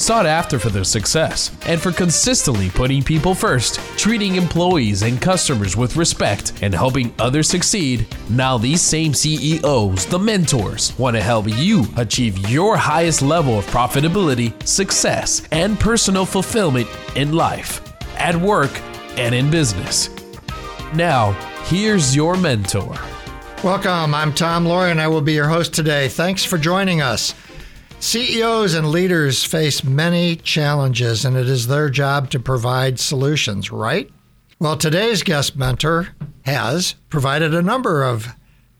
sought after for their success and for consistently putting people first, treating employees and customers with respect, and helping others succeed. Now, these same CEOs, the mentors, want to help you achieve your highest level of profitability, success, and personal fulfillment in life, at work, and in business. Now, here's your mentor. Welcome. I'm Tom Loarie, and I will be your host today. Thanks for joining us. CEOs and leaders face many challenges, and it is their job to provide solutions, right? Well, today's guest mentor has provided a number of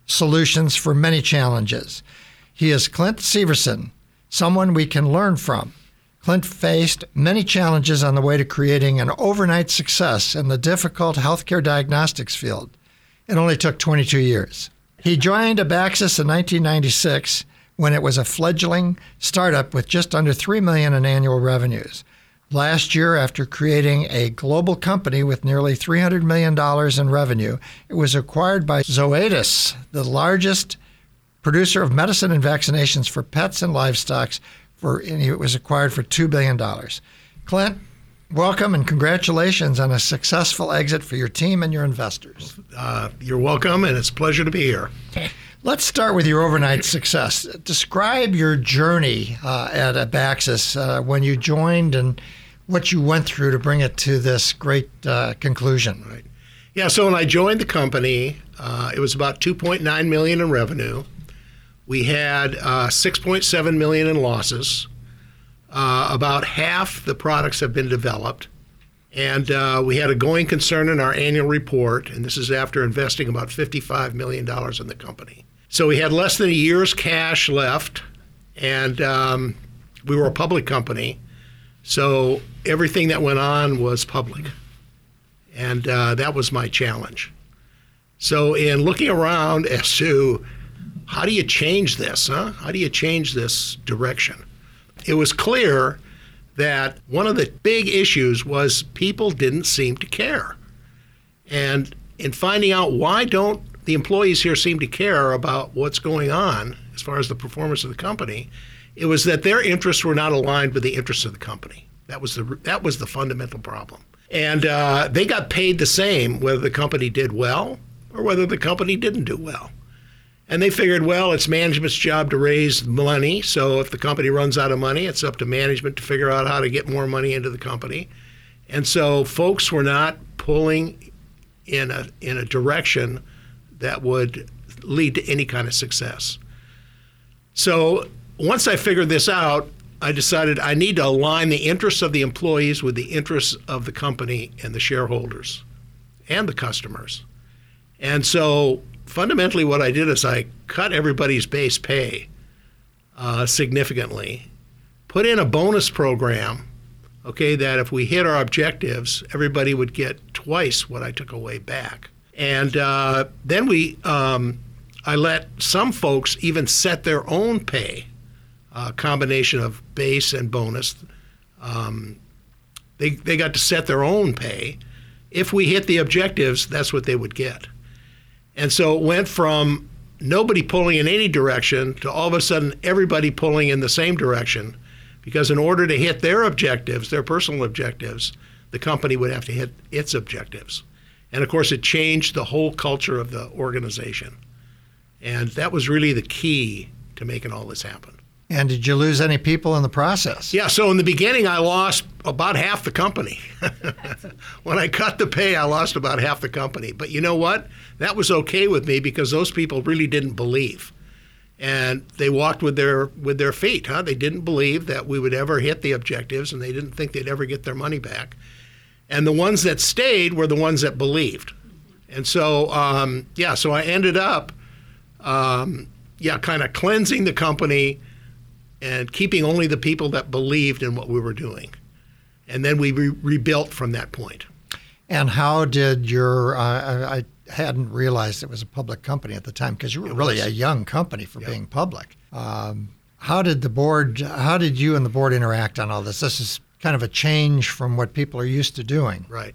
solutions for many challenges. He is Clint Severson, someone we can learn from. Clint faced many challenges on the way to creating an overnight success in the difficult healthcare diagnostics field. It only took 22 years. He joined Abaxis in 1996 when it was a fledgling startup with just under 3 million in annual revenues. Last year, after creating a global company with nearly $300 million in revenue, it was acquired by Zoetis, the largest producer of medicine and vaccinations for pets and livestock. For it was acquired for $2 billion. Clint, welcome and congratulations on a successful exit for your team and your investors. Uh, you're welcome, and it's a pleasure to be here. Let's start with your overnight success. Describe your journey uh, at Abaxis uh, when you joined and what you went through to bring it to this great uh, conclusion. Right. Yeah. So when I joined the company, uh, it was about 2.9 million in revenue. We had uh, 6.7 million in losses. Uh, about half the products have been developed. And uh, we had a going concern in our annual report, and this is after investing about $55 million in the company. So we had less than a year's cash left, and um, we were a public company. So everything that went on was public. And uh, that was my challenge. So, in looking around as to how do you change this, huh? How do you change this direction? It was clear that one of the big issues was people didn't seem to care. And in finding out why don't the employees here seem to care about what's going on as far as the performance of the company. It was that their interests were not aligned with the interests of the company. That was the that was the fundamental problem. And uh, they got paid the same whether the company did well or whether the company didn't do well. And they figured, well, it's management's job to raise money. So if the company runs out of money, it's up to management to figure out how to get more money into the company. And so folks were not pulling in a in a direction that would lead to any kind of success. So once I figured this out, I decided I need to align the interests of the employees with the interests of the company and the shareholders and the customers. And so fundamentally, what I did is I cut everybody's base pay uh, significantly, put in a bonus program, okay, that if we hit our objectives, everybody would get twice what I took away back. And uh, then we, um, I let some folks even set their own pay, a combination of base and bonus. Um, they, they got to set their own pay. If we hit the objectives, that's what they would get. And so it went from nobody pulling in any direction to all of a sudden everybody pulling in the same direction. Because in order to hit their objectives, their personal objectives, the company would have to hit its objectives. And of course, it changed the whole culture of the organization. And that was really the key to making all this happen. And did you lose any people in the process? Yeah, so in the beginning, I lost about half the company. when I cut the pay, I lost about half the company. But you know what? That was okay with me because those people really didn't believe. And they walked with their with their feet, huh? They didn't believe that we would ever hit the objectives and they didn't think they'd ever get their money back. And the ones that stayed were the ones that believed. And so, um, yeah, so I ended up, um, yeah, kind of cleansing the company and keeping only the people that believed in what we were doing. And then we re- rebuilt from that point. And how did your, uh, I hadn't realized it was a public company at the time because you were it really was. a young company for being public. Um, how did the board, how did you and the board interact on all this? This is kind of a change from what people are used to doing. Right.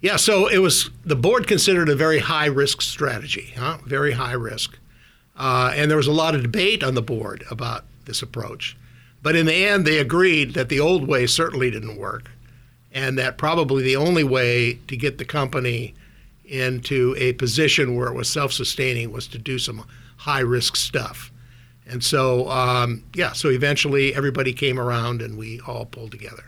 Yeah, so it was the board considered a very high risk strategy, huh? very high risk. Uh, and there was a lot of debate on the board about this approach. But in the end, they agreed that the old way certainly didn't work, and that probably the only way to get the company into a position where it was self sustaining was to do some high risk stuff. And so, um, yeah, so eventually everybody came around and we all pulled together.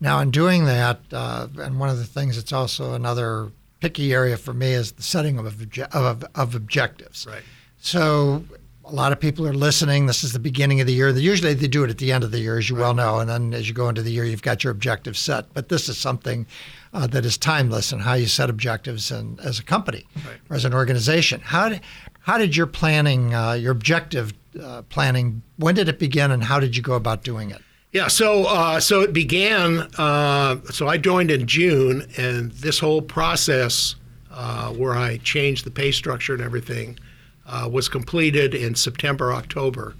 Now, in doing that, uh, and one of the things that's also another picky area for me is the setting of, obje- of, of objectives. Right. So, a lot of people are listening. This is the beginning of the year. Usually they do it at the end of the year, as you right. well know. And then as you go into the year, you've got your objectives set. But this is something uh, that is timeless and how you set objectives and, as a company right. or as an organization. How did, how did your planning, uh, your objective uh, planning, when did it begin and how did you go about doing it? Yeah, so uh, so it began. Uh, so I joined in June, and this whole process, uh, where I changed the pay structure and everything, uh, was completed in September, October,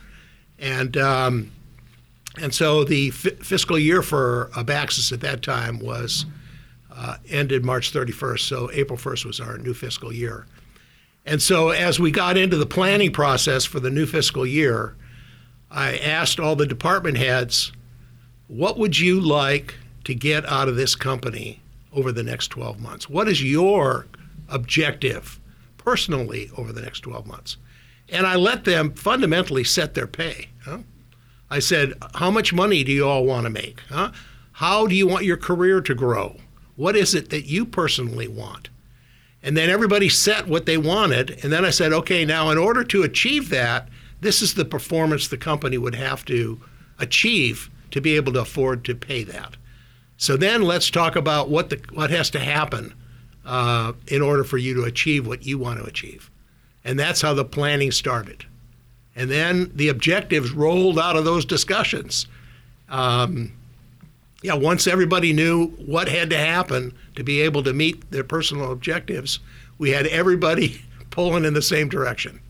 and um, and so the f- fiscal year for Abaxis at that time was uh, ended March 31st. So April 1st was our new fiscal year, and so as we got into the planning process for the new fiscal year, I asked all the department heads, "What would you like to get out of this company over the next 12 months? What is your objective?" personally over the next 12 months. And I let them fundamentally set their pay. Huh? I said, How much money do you all want to make? Huh? How do you want your career to grow? What is it that you personally want? And then everybody set what they wanted. And then I said, Okay, now in order to achieve that, this is the performance the company would have to achieve to be able to afford to pay that. So then let's talk about what the what has to happen uh, in order for you to achieve what you want to achieve. And that's how the planning started. And then the objectives rolled out of those discussions. Um, yeah, once everybody knew what had to happen to be able to meet their personal objectives, we had everybody pulling in the same direction.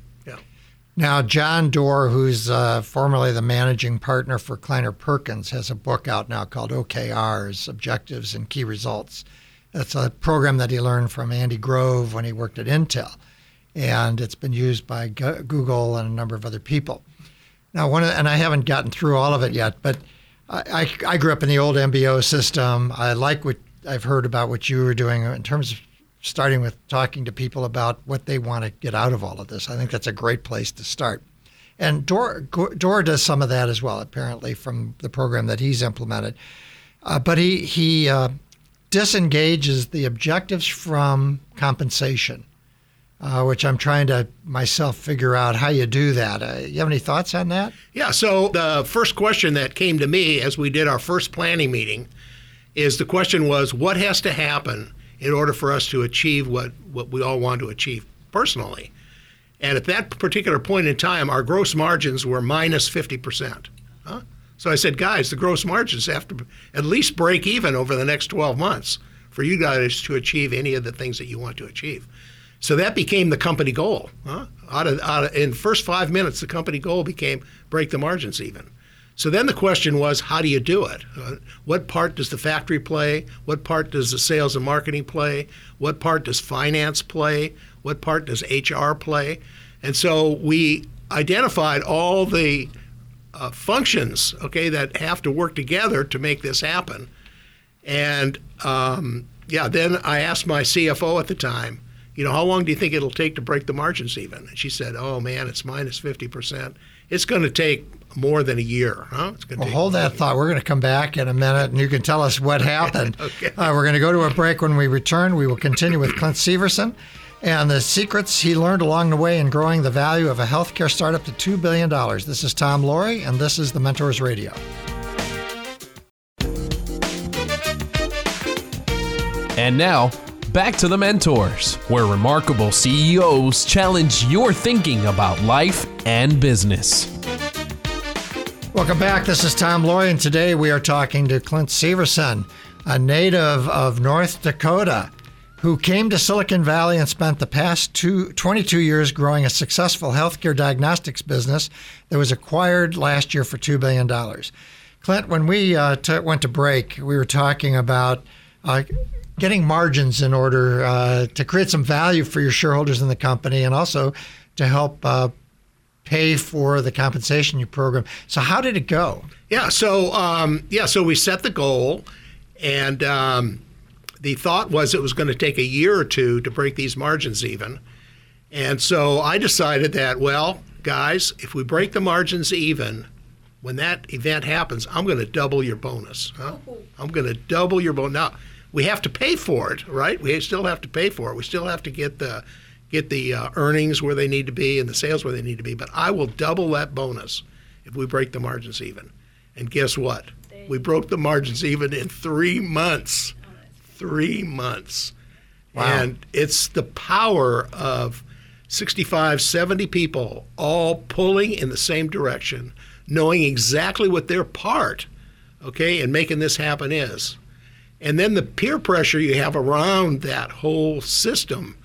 Now, John Doerr, who's uh, formerly the managing partner for Kleiner Perkins, has a book out now called OKRs Objectives and Key Results. It's a program that he learned from Andy Grove when he worked at Intel, and it's been used by Google and a number of other people. Now, one of, and I haven't gotten through all of it yet, but I, I, I grew up in the old MBO system. I like what I've heard about what you were doing in terms of starting with talking to people about what they want to get out of all of this. I think that's a great place to start. And Dora, Doerr does some of that as well, apparently, from the program that he's implemented. Uh, but he he uh, disengages the objectives from compensation, uh, which I'm trying to myself figure out how you do that. Uh, you have any thoughts on that? Yeah. So the first question that came to me as we did our first planning meeting is the question was, what has to happen in order for us to achieve what, what we all want to achieve personally? And at that particular point in time, our gross margins were minus 50%. Huh? So I said, guys, the gross margins have to at least break even over the next 12 months for you guys to achieve any of the things that you want to achieve. So that became the company goal. Huh? Out of, out of, in first five minutes, the company goal became break the margins even. So then the question was, how do you do it? Uh, what part does the factory play? What part does the sales and marketing play? What part does finance play? What part does HR play? And so we identified all the uh, functions, okay, that have to work together to make this happen. And um, yeah, then I asked my CFO at the time, you know, how long do you think it'll take to break the margins even? And she said, oh man, it's minus 50%. It's going to take more than a year. Huh? It's well, hold that thought. We're going to come back in a minute and you can tell us what happened. okay. Uh, we're going to go to a break. When we return, we will continue with Clint Severson and the secrets he learned along the way in growing the value of a healthcare startup to $2 billion. This is Tom Loarie, and this is the Mentors Radio. And now, back to the Mentors, where remarkable CEOs challenge your thinking about life and business. Welcome back. This is Tom Loarie, and today we are talking to Clint Severson, a native of North Dakota who came to Silicon Valley and spent the past two, 22 years growing a successful healthcare diagnostics business that was acquired last year for $2 billion. Clint, when we uh, t- went to break, we were talking about uh, getting margins in order uh, to create some value for your shareholders in the company and also to help uh, pay for the compensation you program. So, how did it go? Yeah, so um, yeah, so we set the goal, and um, the thought was it was going to take a year or two to break these margins even. And so I decided that, well, guys, if we break the margins even, when that event happens, I'm going to double your bonus. Huh? I'm going to double your bonus. Now, we have to pay for it, right? We still have to pay for it. We still have to get the get the uh, earnings where they need to be and the sales where they need to be. But I will double that bonus if we break the margins even. And guess what? We broke the margins even in three months three months. Wow. And it's the power of 65, 70 people all pulling in the same direction, knowing exactly what their part, okay, and making this happen is. And then the peer pressure you have around that whole system,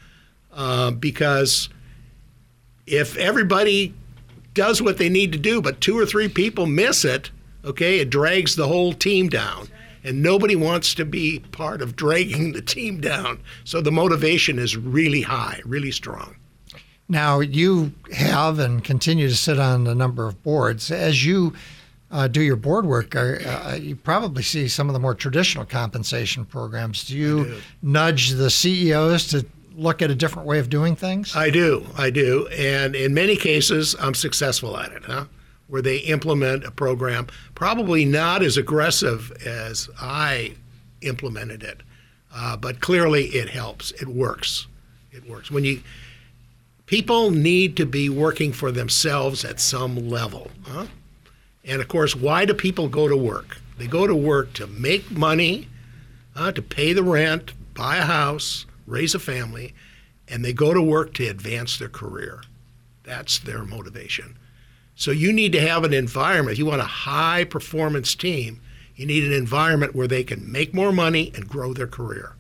uh, because if everybody does what they need to do, but two or three people miss it, okay, it drags the whole team down and nobody wants to be part of dragging the team down. So the motivation is really high, really strong. Now, you have and continue to sit on a number of boards. As you uh, do your board work, uh, you probably see some of the more traditional compensation programs. Do you do. nudge the CEOs to look at a different way of doing things? I do. I do. And in many cases, I'm successful at it. Huh? where they implement a program, probably not as aggressive as I implemented it, uh, but clearly it helps. It works. It works. When you people need to be working for themselves at some level, huh? and of course, why do people go to work? They go to work to make money, uh, to pay the rent, buy a house, raise a family, and they go to work to advance their career. That's their motivation. So you need to have an environment. If you want a high performance team, you need an environment where they can make more money and grow their career.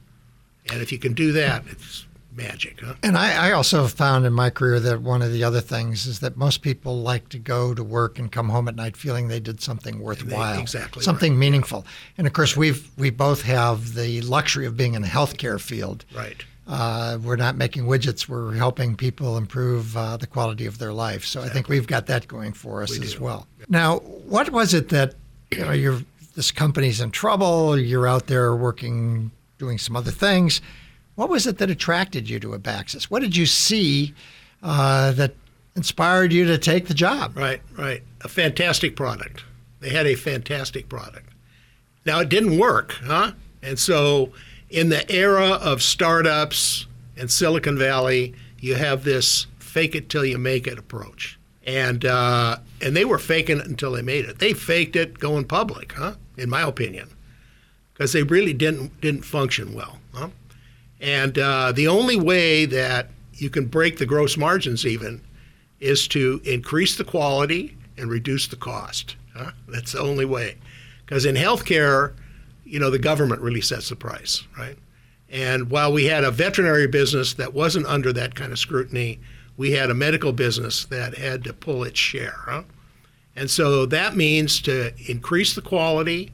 And if you can do that, it's magic. Huh? And I, I also found in my career that one of the other things is that most people like to go to work and come home at night feeling they did something worthwhile, they, exactly something right. meaningful. Yeah. And of course, we've we both have the luxury of being in the healthcare field. Right. Uh, we're not making widgets. We're helping people improve uh, the quality of their life. So exactly. I think we've got that going for us we as do. well. Now, what was it that you know you're this company's in trouble? You're out there working, doing some other things. What was it that attracted you to Abaxis? What did you see uh, that inspired you to take the job? Right, right. A fantastic product. They had a fantastic product. Now it didn't work, huh? And so in the era of startups and Silicon Valley, you have this fake it till you make it approach. And uh, and they were faking it until they made it. They faked it going public, huh? In my opinion, because they really didn't didn't function well. Huh? And uh, the only way that you can break the gross margins even is to increase the quality and reduce the cost. Huh? That's the only way. Because in healthcare, you know, the government really sets the price, right? And while we had a veterinary business that wasn't under that kind of scrutiny, we had a medical business that had to pull its share. Huh? And so that means to increase the quality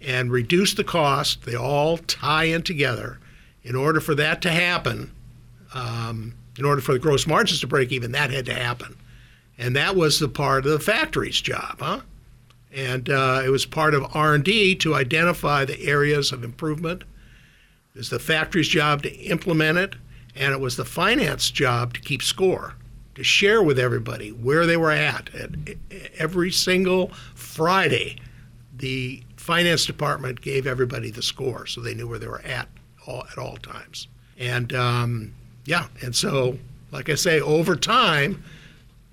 and reduce the cost. They all tie in together. In order for that to happen, um, in order for the gross margins to break even, that had to happen. And that was the part of the factory's job, huh? and uh, it was part of r&d to identify the areas of improvement it was the factory's job to implement it and it was the finance job to keep score to share with everybody where they were at. at every single friday the finance department gave everybody the score so they knew where they were at all, at all times and um, yeah and so like i say over time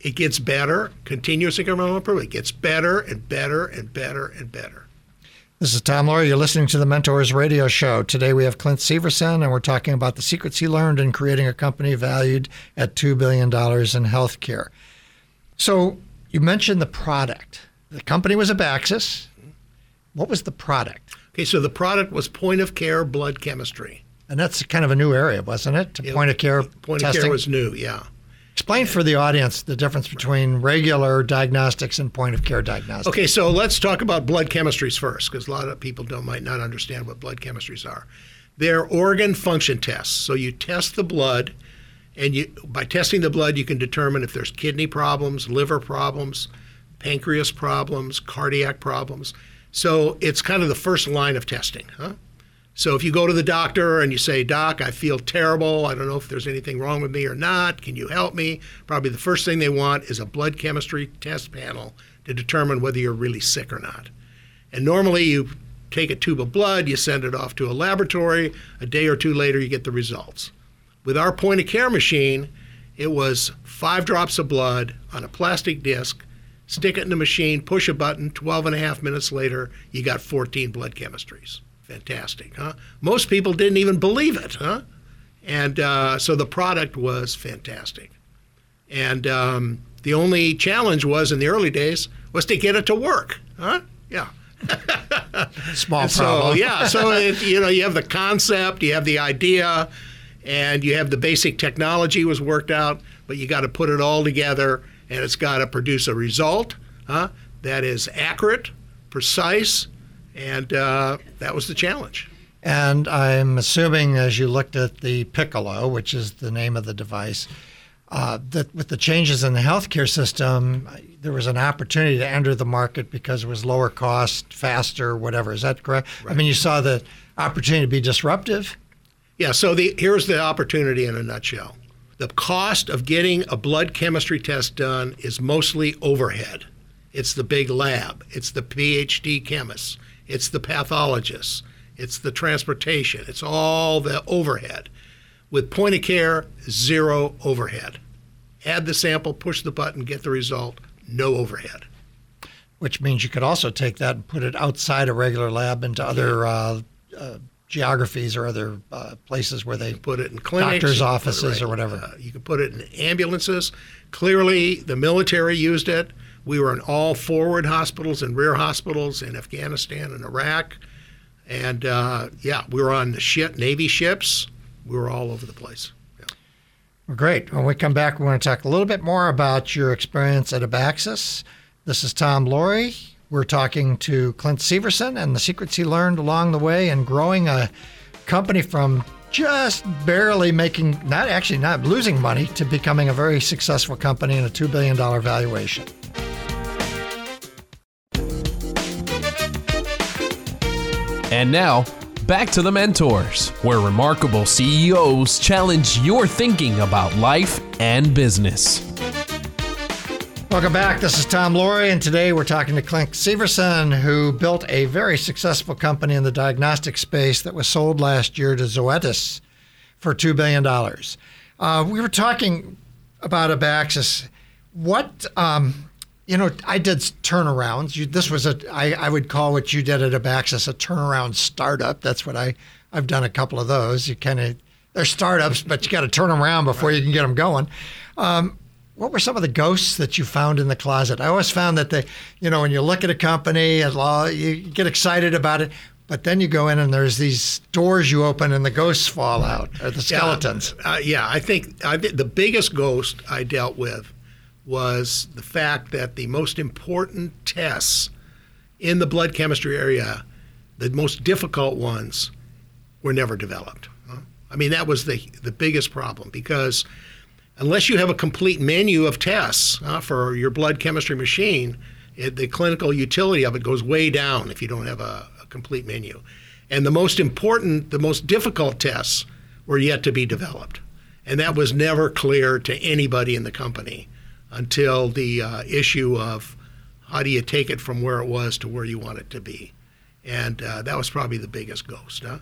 it gets better, continuous incremental improvement. It gets better and better and better and better. This is Tom Loarie. You're listening to the Mentors Radio Show. Today we have Clint Severson, and we're talking about the secrets he learned in creating a company valued at $2 billion in healthcare. So you mentioned the product. The company was Abaxis. What was the product? Okay, so the product was point of care blood chemistry. And that's kind of a new area, wasn't it? To point of care Point testing. of care was new, yeah. Explain for the audience the difference between regular diagnostics and point of care diagnostics. Okay, so let's talk about blood chemistries first, because a lot of people don't might not understand what blood chemistries are. They're organ function tests. So you test the blood, and you by testing the blood, you can determine if there's kidney problems, liver problems, pancreas problems, cardiac problems. So it's kind of the first line of testing, huh? So if you go to the doctor and you say, Doc, I feel terrible. I don't know if there's anything wrong with me or not. Can you help me? Probably the first thing they want is a blood chemistry test panel to determine whether you're really sick or not. And normally you take a tube of blood, you send it off to a laboratory. A day or two later, you get the results. With our point of care machine, it was five drops of blood on a plastic disc, stick it in the machine, push a button, 12 and a half minutes later, you got 14 blood chemistries. Fantastic, huh? Most people didn't even believe it, huh? And uh, so the product was fantastic. And um, the only challenge was in the early days was to get it to work, huh? Yeah. Small So problem. yeah, so it, you know you have the concept, you have the idea, and you have the basic technology was worked out, but you got to put it all together, and it's got to produce a result, huh? That is accurate, precise, and uh, that was the challenge. And I'm assuming as you looked at the Piccolo, which is the name of the device, uh, that with the changes in the healthcare system, there was an opportunity to enter the market because it was lower cost, faster, whatever. Is that correct? I mean, you saw the opportunity to be disruptive. Yeah, so the, here's the opportunity in a nutshell. The cost of getting a blood chemistry test done is mostly overhead. It's the big lab, it's the PhD chemists, it's the pathologists, it's the transportation, it's all the overhead. With point of care, zero overhead. Add the sample, push the button, get the result, no overhead. which means you could also take that and put it outside a regular lab into other uh, uh, geographies or other uh, places where they put it in clinics, doctors' you can put it offices or whatever. uh, you could put it in ambulances. Clearly, the military used it. We were in all forward hospitals and rear hospitals in Afghanistan and Iraq, and uh, yeah, we were on the ship, Navy ships. We were all over the place. Yeah. Well, great. When we come back, we want to talk a little bit more about your experience at Abaxis. This is Tom Loarie. We're talking to Clint Severson and the secrets he learned along the way in growing a company from just barely making, not actually not losing money, to becoming a very successful company and a $2 billion valuation. And now, back to the mentors, where remarkable CEOs challenge your thinking about life and business. Welcome back. This is Tom Loarie, and today we're talking to Clint Severson, who built a very successful company in the diagnostic space that was sold last year to Zoetis for $2 billion. Uh, we were talking about Abaxis. What, um, you know, I did turnarounds. You, this was a, I, I would call what you did at Abaxis a turnaround startup. That's what I, I've done a couple of those. You kind of, they're startups, but you got to turn them around before you can get them going. Um, what were some of the ghosts that you found in the closet? I always found that they, you know, when you look at a company, you get excited about it, but then you go in and there's these doors you open and the ghosts fall out, or the skeletons. Yeah, uh, yeah I think I the biggest ghost I dealt with was the fact that the most important tests in the blood chemistry area, the most difficult ones, were never developed. I mean, that was the the biggest problem because unless you have a complete menu of tests uh, for your blood chemistry machine, it, the clinical utility of it goes way down if you don't have a, a complete menu. And the most important, the most difficult tests were yet to be developed. And that was never clear to anybody in the company until the uh, issue of how do you take it from where it was to where you want it to be. And uh, that was probably the biggest ghost. Huh?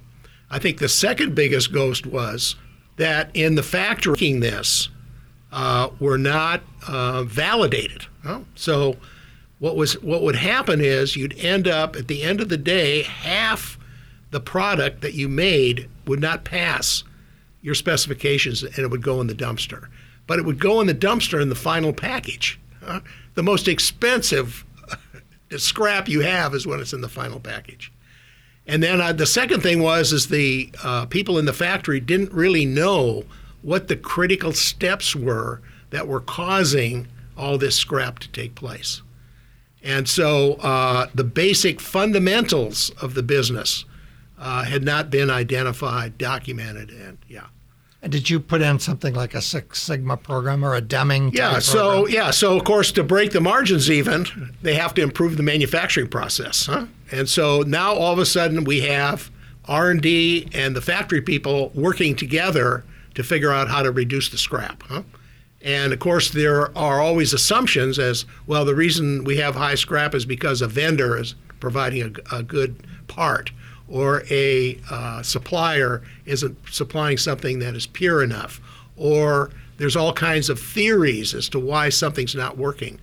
I think the second biggest ghost was that in the factory this uh, were not uh, validated. huh? So what was what would happen is you'd end up at the end of the day half the product that you made would not pass your specifications and it would go in the dumpster. But it would go in the dumpster in the final package. huh? The most expensive scrap you have is when it's in the final package. And then uh, the second thing was is the uh, people in the factory didn't really know what the critical steps were that were causing all this scrap to take place. And so uh, the basic fundamentals of the business uh, had not been identified, documented, and yeah. And did you put in something like a Six Sigma program or a Deming? Yeah. So program? yeah. So of course, to break the margins even, they have to improve the manufacturing process. Huh? And so now all of a sudden we have R and D and the factory people working together to figure out how to reduce the scrap. Huh? And of course, there are always assumptions as well. The reason we have high scrap is because a vendor is providing a, a good part or a uh, supplier isn't supplying something that is pure enough, or there's all kinds of theories as to why something's not working.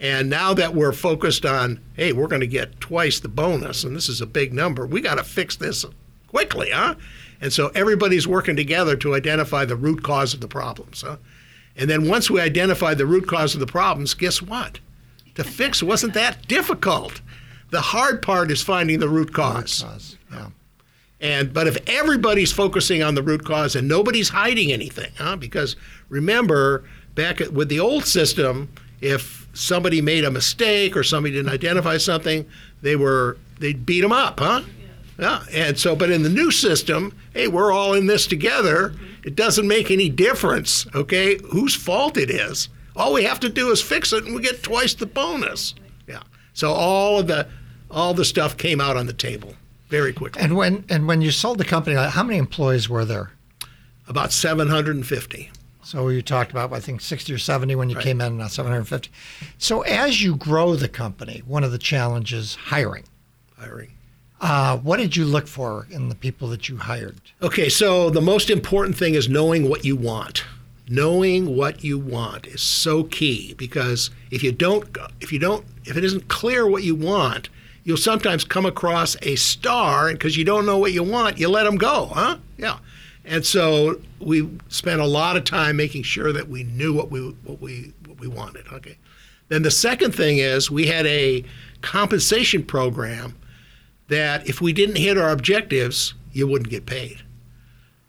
And now that we're focused on, hey, we're going to get twice the bonus, and this is a big number, we got to fix this quickly, huh? And so everybody's working together to identify the root cause of the problems, huh? And then once we identify the root cause of the problems, guess what? To fix wasn't that difficult. The hard part is finding the root cause. Root cause. Yeah. And but if everybody's focusing on the root cause and nobody's hiding anything, huh? Because remember, back at, with the old system, if somebody made a mistake or somebody didn't identify something, they were they'd beat them up, huh? Yeah. And so, but in the new system, hey, we're all in this together. It doesn't make any difference, okay, whose fault it is. All we have to do is fix it, and we get twice the bonus. Yeah. So all of the all the stuff came out on the table very quickly. And when and when you sold the company, how many employees were there? About 750. So you talked about I think 60 or 70 when you right. came in, uh, 750. So as you grow the company, one of the challenges hiring. Hiring. Uh, what did you look for in the people that you hired? Okay, so the most important thing is knowing what you want. Knowing what you want is so key because if you don't, if you don't, if it isn't clear what you want, you'll sometimes come across a star, because you don't know what you want, you let them go, huh? Yeah. And so we spent a lot of time making sure that we knew what we what we what we wanted. Okay. Then the second thing is we had a compensation program that if we didn't hit our objectives, you wouldn't get paid.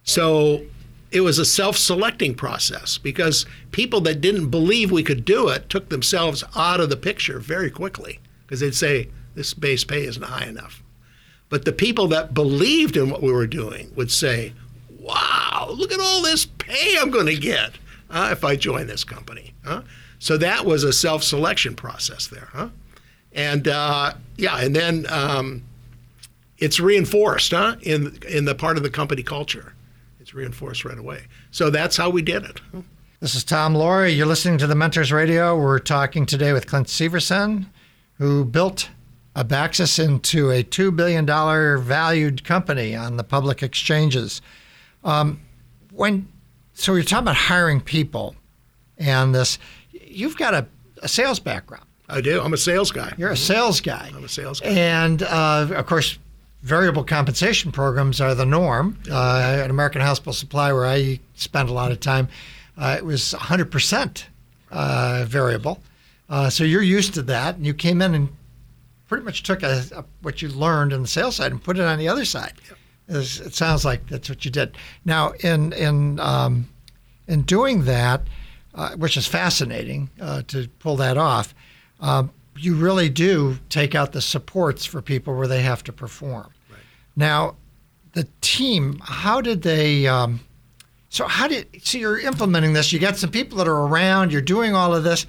So it was a self-selecting process because people that didn't believe we could do it took themselves out of the picture very quickly because they'd say, this base pay isn't high enough. But the people that believed in what we were doing would say, wow, look at all this pay I'm going to get uh, if I join this company. Huh? So that was a self selection process there. Huh? And uh, yeah, and then um, it's reinforced huh? in, in the part of the company culture. It's reinforced right away. So that's how we did it. This is Tom Loarie. You're listening to the Mentors Radio. We're talking today with Clint Severson, who built Abaxis into a $2 billion valued company on the public exchanges. Um, when So you're talking about hiring people and this, you've got a, a, sales background. I do. I'm a sales guy. You're a sales guy. I'm a sales guy. And uh, of course, variable compensation programs are the norm. Uh, at American Hospital Supply, where I spent a lot of time, uh, it was 100% uh, variable. Uh, so you're used to that, and you came in and pretty much took a, a, what you learned in the sales side and put it on the other side. It sounds like that's what you did. Now, in in um, in doing that, uh, which is fascinating uh, to pull that off, um, you really do take out the supports for people where they have to perform. Right. Now, the team, how did they? Um, so how did so you're implementing this? You got some people that are around. You're doing all of this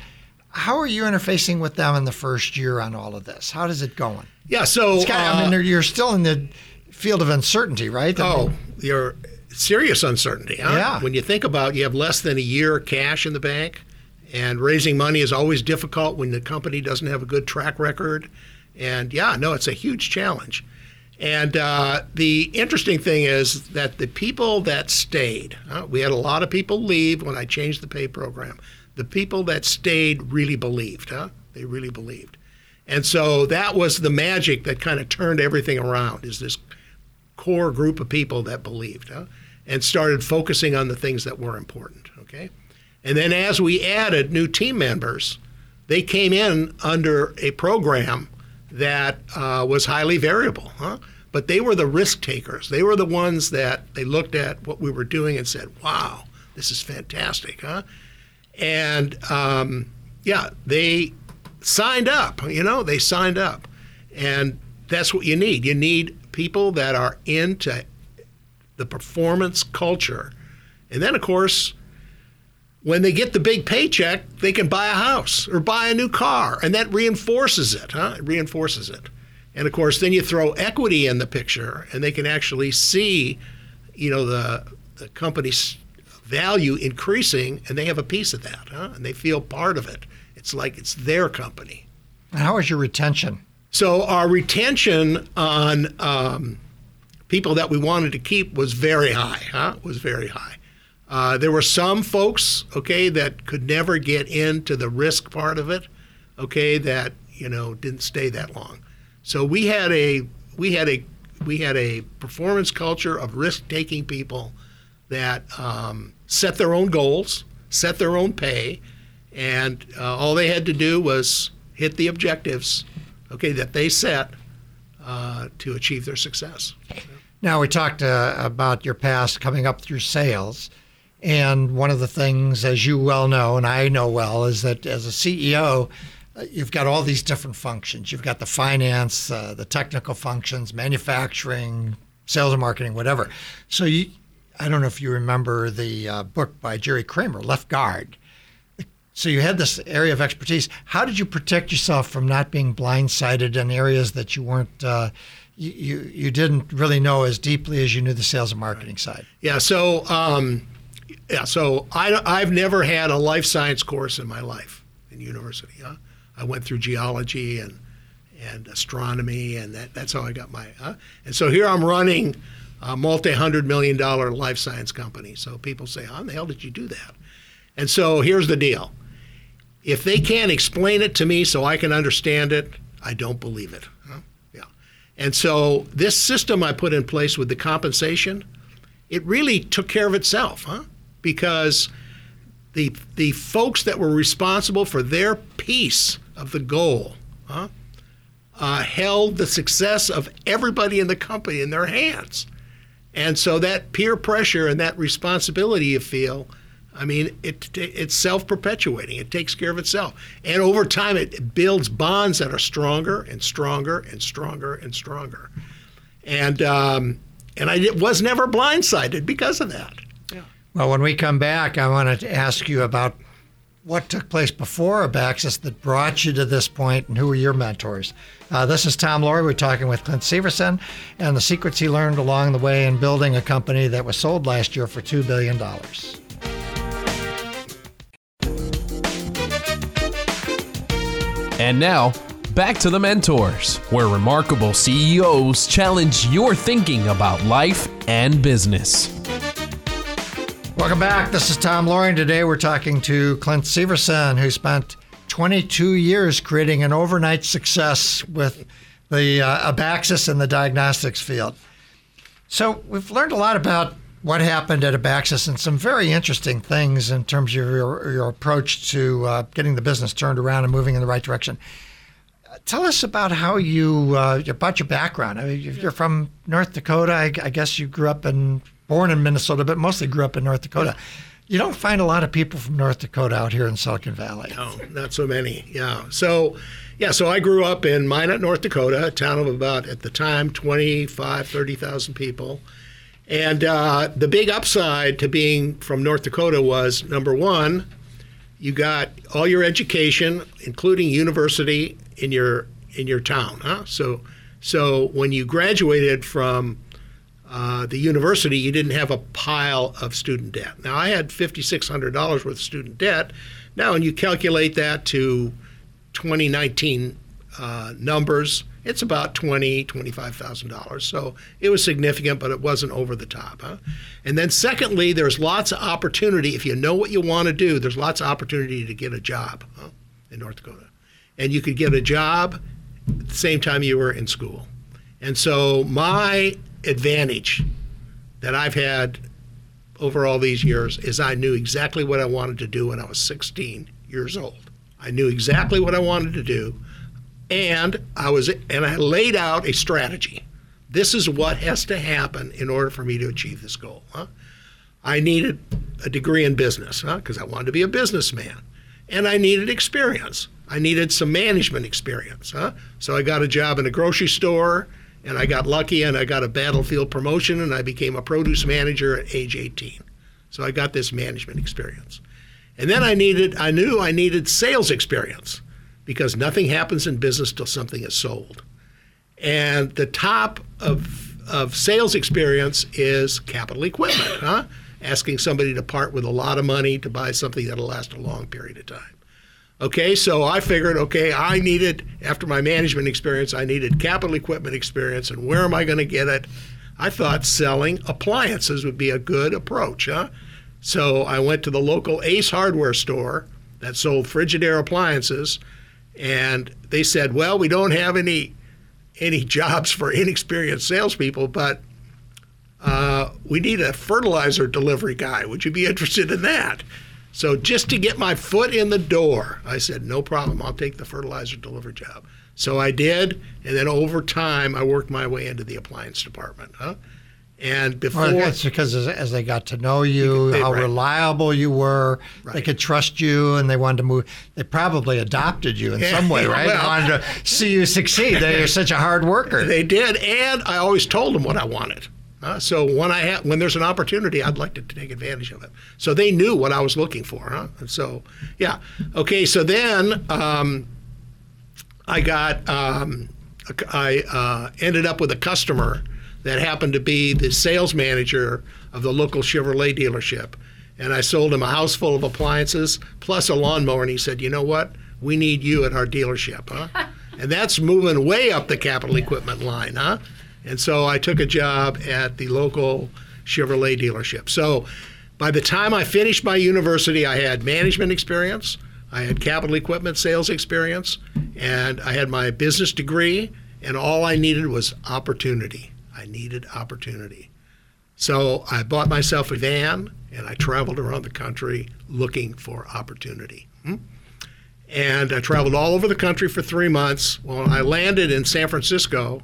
how are you interfacing with them in the first year on all of this? How does it going? Yeah, so kind of, uh, I mean, you're still in the field of uncertainty, right? I oh, mean, you're serious uncertainty. Huh? Yeah. When you think about, you have less than a year cash in the bank, and raising money is always difficult when the company doesn't have a good track record. And yeah, no, it's a huge challenge. And uh, the interesting thing is that the people that stayed, uh, we had a lot of people leave when I changed the pay program the people that stayed really believed, huh? They really believed. And so that was the magic that kind of turned everything around is this core group of people that believed, huh? And started focusing on the things that were important, okay? And then as we added new team members, they came in under a program that uh, was highly variable, huh? but they were the risk takers. They were the ones that they looked at what we were doing and said, "Wow, this is fantastic, huh?" And um, yeah, they signed up. You know, they signed up, and that's what you need. You need people that are into the performance culture, and then of course when they get the big paycheck, they can buy a house or buy a new car, and that reinforces it, huh? It reinforces it. And of course, then you throw equity in the picture, and they can actually see, you know, the the company's value increasing, and they have a piece of that, huh? And they feel part of it. It's like it's their company. How is your retention? So our retention on um, people that we wanted to keep was very high, huh? Was very high. Uh, there were some folks, okay, that could never get into the risk part of it, okay, that you know didn't stay that long. So we had a we had a we had a performance culture of risk-taking people that um, set their own goals, set their own pay, and uh, all they had to do was hit the objectives, okay, that they set uh, to achieve their success. Now we talked uh, about your past coming up through sales. And one of the things, as you well know, and I know well, is that as a CEO, uh, you've got all these different functions. You've got the finance, uh, the technical functions, manufacturing, sales and marketing, whatever. So you, I don't know if you remember the uh, book by Jerry Kramer, Left Guard. So you had this area of expertise. How did you protect yourself from not being blindsided in areas that you weren't? Uh, you, you, you didn't really know as deeply as you knew the sales and marketing side. Yeah. So um, yeah, so I, I've never had a life science course in my life in university. Huh? I went through geology and and astronomy, and that, that's how I got my. Huh? And so here I'm running a multi-hundred million dollar life science company. So people say, "How in the hell did you do that?" And so here's the deal: if they can't explain it to me so I can understand it, I don't believe it. Huh? Yeah. And so this system I put in place with the compensation, it really took care of itself, huh? Because the the folks that were responsible for their piece of the goal huh, uh, held the success of everybody in the company in their hands, and so that peer pressure and that responsibility you feel. I mean, it, it's self perpetuating. It takes care of itself. And over time, it builds bonds that are stronger and stronger and stronger and stronger. And, um, and I was never blindsided because of that. Well, when we come back, I want to ask you about what took place before Abaxis that brought you to this point and who were your mentors. Uh, this is Tom Loarie. We're talking with Clint Severson and the secrets he learned along the way in building a company that was sold last year for $2 billion. And now, back to the mentors, where remarkable CEOs challenge your thinking about life and business. Welcome back. This is Tom Loarie. Today we're talking to Clint Severson, who spent 22 years creating an overnight success with the uh, Abaxis in the diagnostics field. So we've learned a lot about what happened at Abaxis and some very interesting things in terms of your, your approach to uh, getting the business turned around and moving in the right direction. Tell us about how you uh, about your background. I mean, you're from North Dakota. I, I guess you grew up in born in Minnesota, but mostly grew up in North Dakota. You don't find a lot of people from North Dakota out here in Silicon Valley. No, not so many. Yeah. So, yeah, so I grew up in Minot, North Dakota, a town of about, at the time, 25, 30,000 people. And uh, the big upside to being from North Dakota was number one, you got all your education, including university, in your in your town. Huh? So, so when you graduated from uh, the university, you didn't have a pile of student debt. Now, I had $5,600 worth of student debt. Now, when you calculate that to 2019 uh, numbers, it's about twenty, twenty-five thousand dollars. So it was significant, but it wasn't over the top. Huh? And then, secondly, there's lots of opportunity if you know what you want to do. There's lots of opportunity to get a job huh, in North Dakota, and you could get a job at the same time you were in school. And so my advantage that I've had over all these years is I knew exactly what I wanted to do when I was 16 years old. I knew exactly what I wanted to do, and I was and I laid out a strategy this is what has to happen in order for me to achieve this goal. Huh? I needed a degree in business because huh? I wanted to be a businessman, and I needed experience. I needed some management experience. Huh? So I got a job in a grocery store, and I got lucky and I got a battlefield promotion, and I became a produce manager at age 18. So I got this management experience. And then I needed, I knew I needed sales experience because nothing happens in business till something is sold. And the top of, of sales experience is capital equipment, huh? Asking somebody to part with a lot of money to buy something that'll last a long period of time. Okay, so I figured, okay, I needed, after my management experience, I needed capital equipment experience, and where am I going to get it? I thought selling appliances would be a good approach, huh? So I went to the local Ace hardware store that sold Frigidaire appliances, and they said, well, we don't have any any jobs for inexperienced salespeople, but uh, we need a fertilizer delivery guy. Would you be interested in that? So just to get my foot in the door, I said, no problem. I'll take the fertilizer delivery job. So I did, and then over time, I worked my way into the appliance department. Huh? And before, well, that's because as, as, they got to know you, they, how right. reliable you were, right. they could trust you, and they wanted to move. They probably adopted you in some way, right? well, they wanted to see you succeed. They're such a hard worker. They did, and I always told them what I wanted. Uh, so when I ha- when there's an opportunity, I'd like to take advantage of it. So they knew what I was looking for, huh? And so, yeah, okay. So then um, I got um, I uh, ended up with a customer that happened to be the sales manager of the local Chevrolet dealership, and I sold him a house full of appliances plus a lawnmower, and he said, "You know what? We need you at our dealership, huh?" and that's moving way up the capital equipment line, huh? And so I took a job at the local Chevrolet dealership. So by the time I finished my university, I had management experience, I had capital equipment sales experience, and I had my business degree, and all I needed was opportunity. I needed opportunity. So I bought myself a van and I traveled around the country looking for opportunity. Hmm? And I traveled all over the country for three months. Well, I landed in San Francisco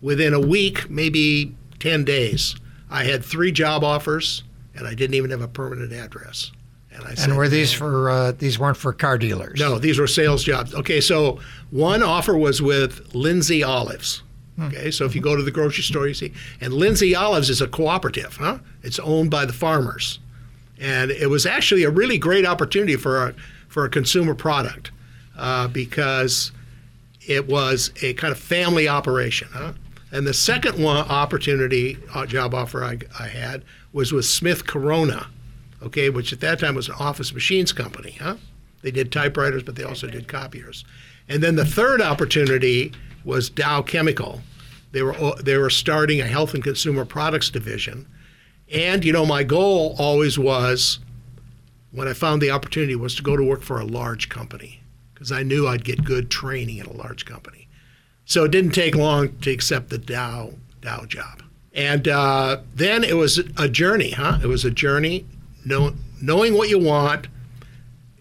within a week, maybe 10 days, I had three job offers and I didn't even have a permanent address. And, I said, and were these for uh, these weren't for car dealers? No, these were sales jobs. Okay, so one offer was with Lindsay Olives. Hmm. Okay, so if you go to the grocery store, you see, and Lindsay Olives is a cooperative, huh? It's owned by the farmers, and it was actually a really great opportunity for a for a consumer product uh, because it was a kind of family operation, huh? And the second one opportunity uh, job offer I, I had was with Smith Corona, okay, which at that time was an office machines company. Huh? They did typewriters, but they also did copiers. And then the third opportunity was Dow Chemical. They were they were starting a health and consumer products division, and you know my goal always was, when I found the opportunity, was to go to work for a large company because I knew I'd get good training at a large company. So it didn't take long to accept the Dow Dow job. And uh, then it was a journey, huh? It was a journey, know, knowing what you want,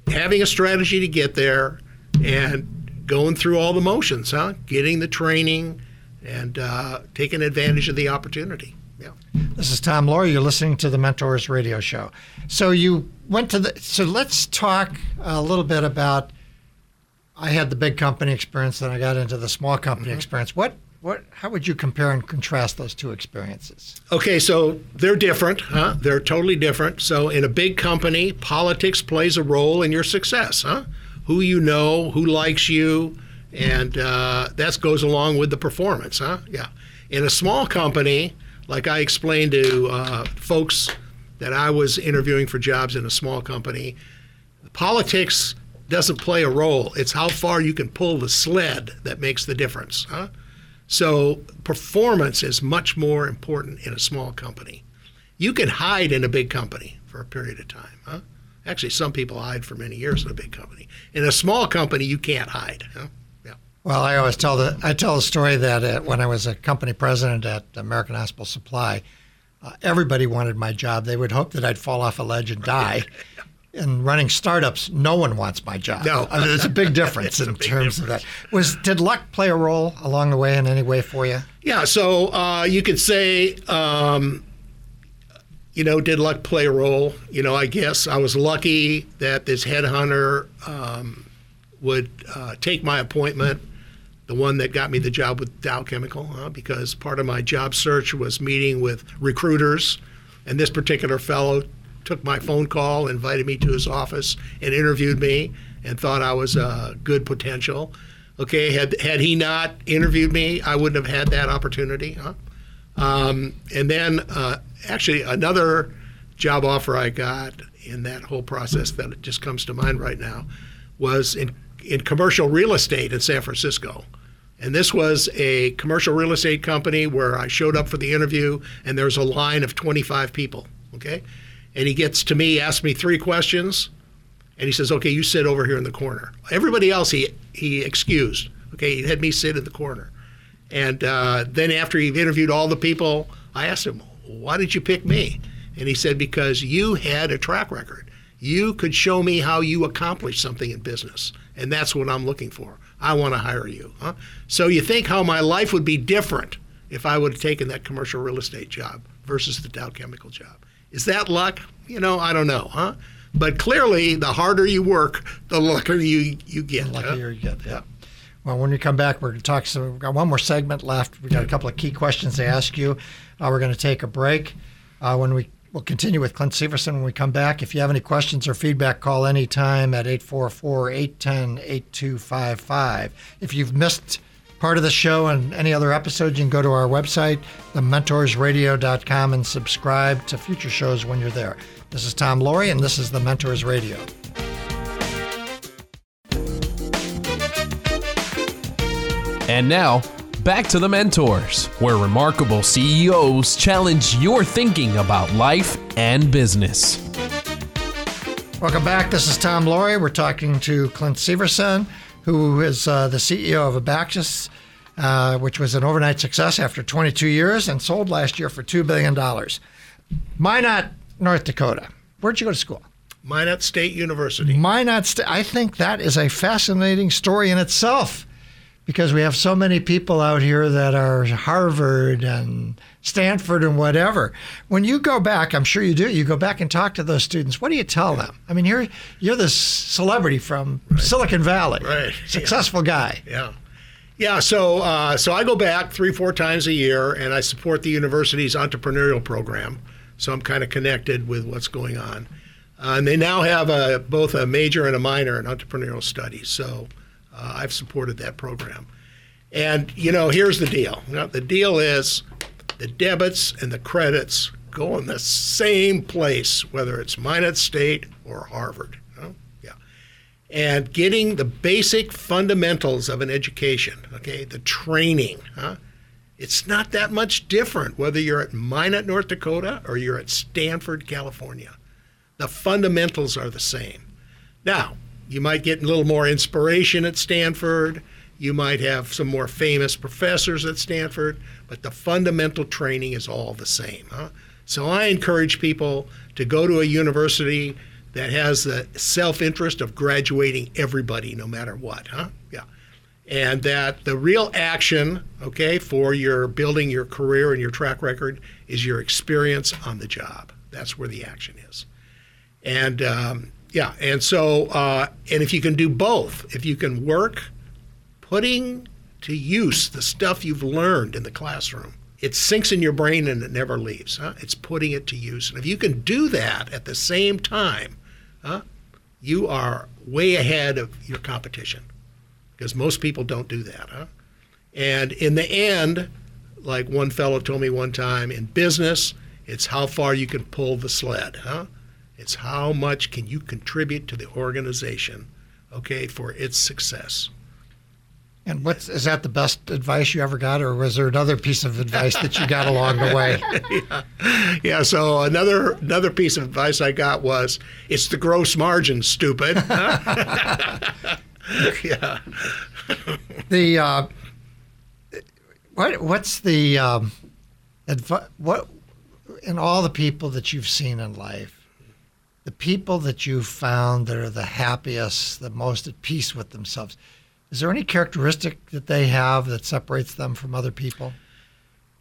having a strategy to get there, and going through all the motions, huh? Getting the training and uh, taking advantage of the opportunity. Yeah. This is Tom Loarie. You're listening to the Mentors Radio Show. So you went to the. So let's talk a little bit about I had the big company experience, then I got into the small company mm-hmm. experience. What what how would you compare and contrast those two experiences? Okay, so they're different, huh? They're totally different. So in a big company, politics plays a role in your success, huh? Who you know, who likes you, and uh, that goes along with the performance, huh? Yeah. In a small company, like I explained to uh, folks that I was interviewing for jobs in a small company, politics doesn't play a role. It's how far you can pull the sled that makes the difference. Huh? So performance is much more important in a small company. You can hide in a big company for a period of time. Huh? Actually, some people hide for many years in a big company. In a small company, you can't hide. Huh? Yeah. Well, I always tell the I tell the story that uh, when I was a company president at American Hospital Supply, uh, everybody wanted my job. They would hope that I'd fall off a ledge and die. in running startups, no one wants my job. No, I mean, there's a big difference in big terms difference. of that. Was did luck play a role along the way in any way for you? Yeah, so uh, you could say, um, you know, did luck play a role? You know, I guess I was lucky that this headhunter um, would uh, take my appointment, the one that got me the job with Dow Chemical, huh? because part of my job search was meeting with recruiters, and this particular fellow took my phone call, invited me to his office, and interviewed me, and thought I was a good potential. Okay, had had he not interviewed me, I wouldn't have had that opportunity. Huh? Um, and then, uh, actually, another job offer I got in that whole process that just comes to mind right now was in in commercial real estate in San Francisco. And this was a commercial real estate company where I showed up for the interview, and there's a line of 25 people. Okay, and he gets to me, asks me three questions, and he says, "Okay, you sit over here in the corner." Everybody else he he excused. Okay, he had me sit in the corner, and uh, then after he interviewed all the people, I asked him, "Why did you pick me?" And he said, "Because you had a track record. You could show me how you accomplished something in business, and that's what I'm looking for. I want to hire you." Huh? So you think how my life would be different if I would have taken that commercial real estate job versus the Dow Chemical job. Is that luck? You know, I don't know, huh? But clearly, the harder you work, the luckier you, you get. The huh? luckier you get, yeah. Well, when we come back, we're going to talk. So we've got one more segment left. We've got a couple of key questions to ask you. Uh, we're going to take a break. Uh, when we we'll continue with Clint Severson when we come back. If you have any questions or feedback, call anytime at 844-810-8255. If you've missed part of the show and any other episodes, you can go to our website, thementorsradio.com, and subscribe to future shows when you're there. This is Tom Loarie, and this is The Mentors Radio. And now, back to the Mentors, where remarkable CEOs challenge your thinking about life and business. Welcome back. This is Tom Loarie. We're talking to Clint Severson, who is uh, the CEO of Abaxis, uh, which was an overnight success after 22 years and sold last year for $2 billion. Minot, North Dakota. Where'd you go to school? Minot State University. Minot State. I think that is a fascinating story in itself because we have so many people out here that are Harvard and Stanford and whatever. When you go back, I'm sure you do, you go back and talk to those students. What do you tell them? I mean, you're, you're this celebrity from Silicon Valley, Right. successful guy. Yeah. Yeah, so uh, so I go back three, four times a year, and I support the university's entrepreneurial program. So I'm kind of connected with what's going on. Uh, and they now have a, both a major and a minor in entrepreneurial studies. So uh, I've supported that program. And you know, here's the deal. Now, the deal is the debits and the credits go in the same place, whether it's Minot State or Harvard. Yeah and getting the basic fundamentals of an education, okay, the training, huh? It's not that much different whether you're at Minot, North Dakota or you're at Stanford, California. The fundamentals are the same. Now, you might get a little more inspiration at Stanford. You might have some more famous professors at Stanford, but the fundamental training is all the same. Huh? So I encourage people to go to a university that has the self-interest of graduating everybody, no matter what. Huh? Yeah, and that the real action, okay, for your building your career and your track record is your experience on the job. That's where the action is. And um, yeah, and so uh, and if you can do both, if you can work putting to use the stuff you've learned in the classroom, it sinks in your brain and it never leaves. Huh? It's putting it to use, and if you can do that at the same time, huh, you are way ahead of your competition because most people don't do that. Huh? And in the end, like one fellow told me one time, in business, it's how far you can pull the sled. Huh? It's how much can you contribute to the organization, okay, for its success. And what's is that the best advice you ever got, or was there another piece of advice that you got along the way? yeah. yeah. So another another piece of advice I got was, "It's the gross margin, stupid." yeah. the uh, what what's the um, advi- what in all the people that you've seen in life, the people that you've found that are the happiest, the most at peace with themselves. Is there any characteristic that they have that separates them from other people?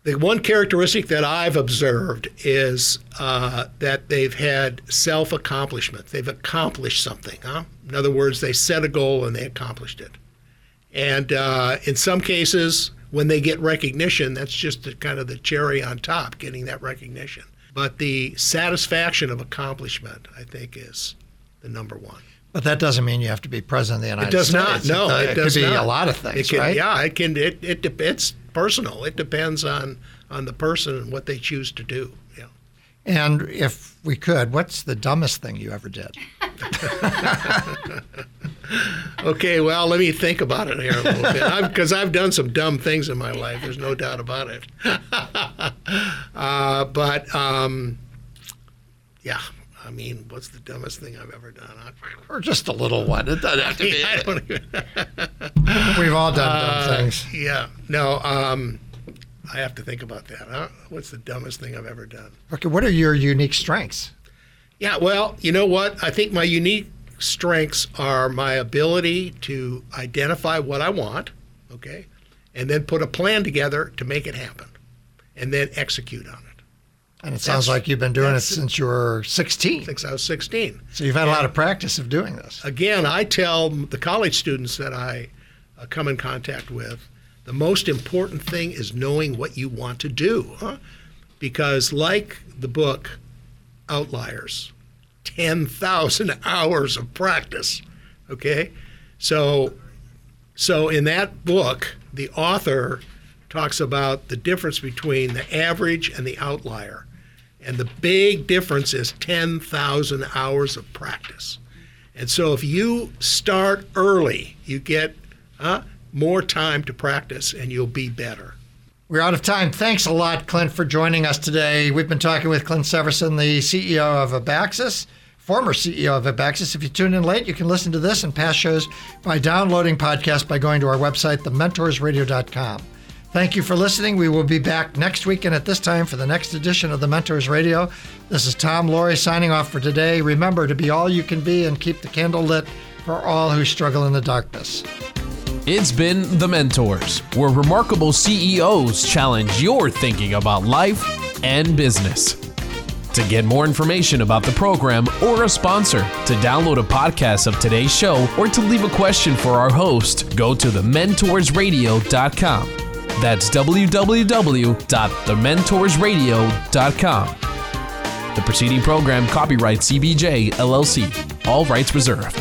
The one characteristic that I've observed is uh, that they've had self accomplishment. They've accomplished something. Huh? In other words, they set a goal and they accomplished it. And uh, in some cases, when they get recognition, that's just the, kind of the cherry on top, getting that recognition. But the satisfaction of accomplishment, I think, is the number one. But that doesn't mean you have to be president of the United States. It does States. not. No, it, it, does could be a lot of things, It can, right? Yeah, it can. It, it it's personal. It depends on on the person and what they choose to do. Yeah. And if we could, what's the dumbest thing you ever did? Okay, well, let me think about it here a little bit, because I've, done some dumb things in my life. There's no doubt about it. uh, but um, yeah, I mean, what's the dumbest thing I've ever done? I, Or just a little one? It doesn't have to be. I don't even. We've all done Uh, dumb things. Yeah, no. Um, I have to think about that. Huh? What's the dumbest thing I've ever done? Okay, what are your unique strengths? Yeah, well, you know what? I think my unique strengths are my ability to identify what I want, okay, and then put a plan together to make it happen, and then execute on it. And it sounds like you've been doing it since you were 16. Since I was 16. So you've had a lot of practice of doing this. Again, I tell the college students that I uh, come in contact with, the most important thing is knowing what you want to do, huh? Because like the book Outliers, 10,000 hours of practice, okay? So so in that book, the author talks about the difference between the average and the outlier. And the big difference is 10,000 hours of practice. And so if you start early, you get uh, more time to practice and you'll be better. We're out of time. Thanks a lot, Clint, for joining us today. We've been talking with Clint Severson, the CEO of Abaxis, former CEO of Abaxis. If you tune in late, you can listen to this and past shows by downloading podcasts by going to our website, thementorsradio.com. Thank you for listening. We will be back next week and at this time for the next edition of The Mentors Radio. This is Tom Loarie signing off for today. Remember to be all you can be and keep the candle lit for all who struggle in the darkness. It's been The Mentors, where remarkable CEOs challenge your thinking about life and business. To get more information about the program or a sponsor, to download a podcast of today's show, or to leave a question for our host, go to thementorsradio.com. That's www.thementorsradio.com. The preceding program copyright CBJ LLC. All rights reserved.